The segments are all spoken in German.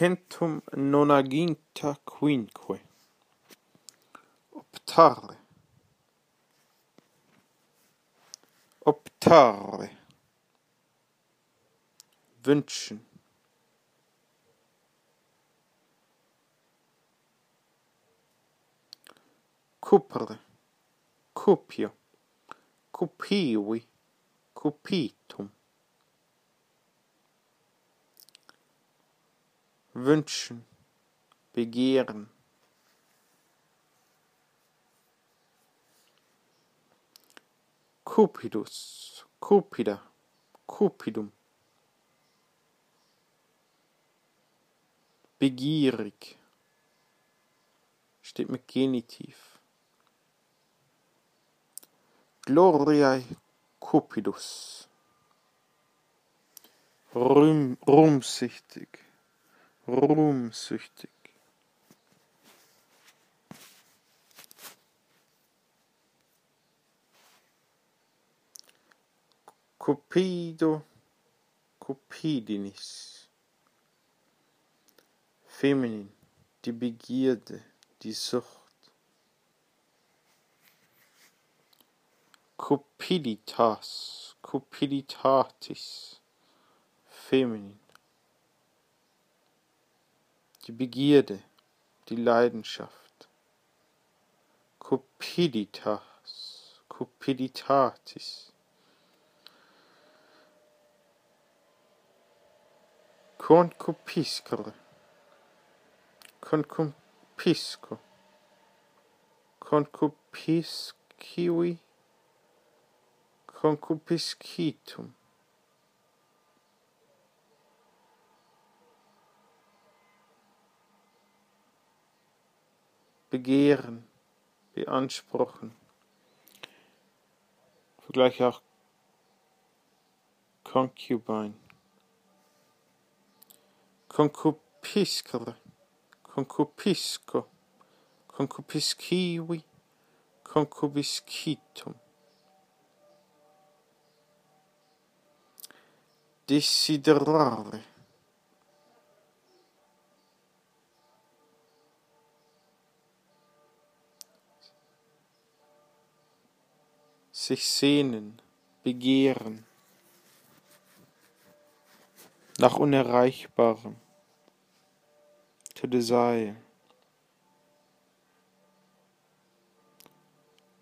centum nonaginta quinque. Optare. Optare. Wünschen. Cupere. Cupio. Cupivi. Cupitum. Wünschen, begehren. Cupidus, cupida, cupidum. Begierig. Steht mit Genitiv. Gloriae cupidus. Rüm, ruhmsichtig ruhmsüchtig. Cupido, Cupidinis. Feminin, die Begierde, die Sucht. Cupiditas, Cupiditatis, feminin die Begierde, die Leidenschaft. Cupiditas, cupiditatis. Concupiscere, concupisco, concupiscivi, concupiscitum. Begehren, beanspruchen. Vergleiche auch concubine. Concupiscere, concupisco, concupiscivi, concubiscitum. Desiderare. Sich sehnen, begehren nach Unerreichbarem, to desire.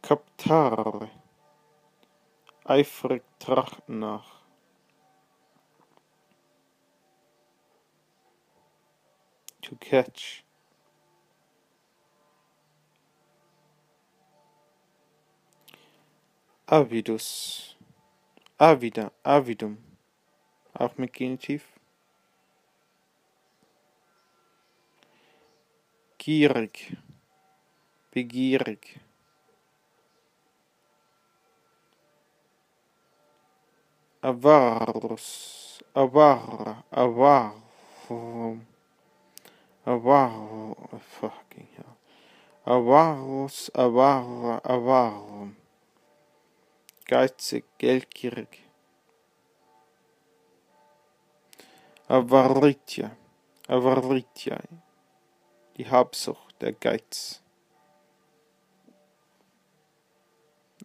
Captare, eifrig trachten nach. To catch. Avidus, avida, avidum, auch mit Genitiv. Gierig, begierig. Avarus, avara, avarum, avarum, fucking hell. Avarus, avara, avarum geizig, geldgierig. Avaritia, Avaritia, die Habsucht, der Geiz.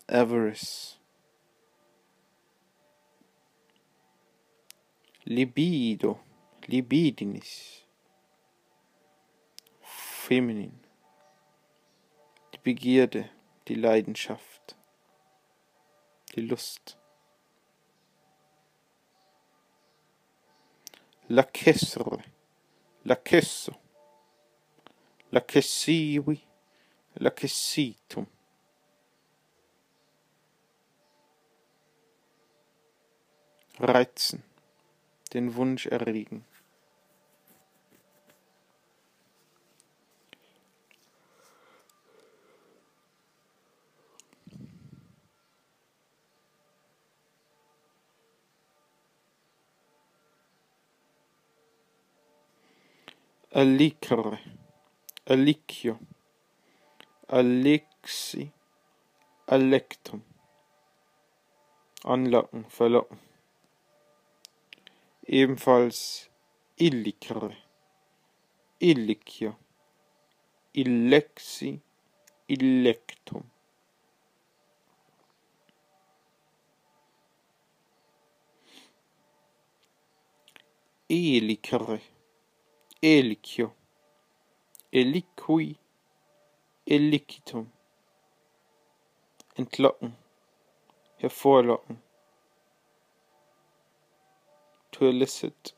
Avarice. Libido, libidinis. Feminin. Die Begierde, die Leidenschaft die Lust. Lacessere, lacesso, lacessivi, lacessitum. Reizen, den Wunsch erregen. Alicre, alicio, alexi, alectum. Anlocken, verlocken. Ebenfalls illicre, illicio, illexi, illectum. Illicre elicio eliqui elicitum entlocken hervorlocken to elicit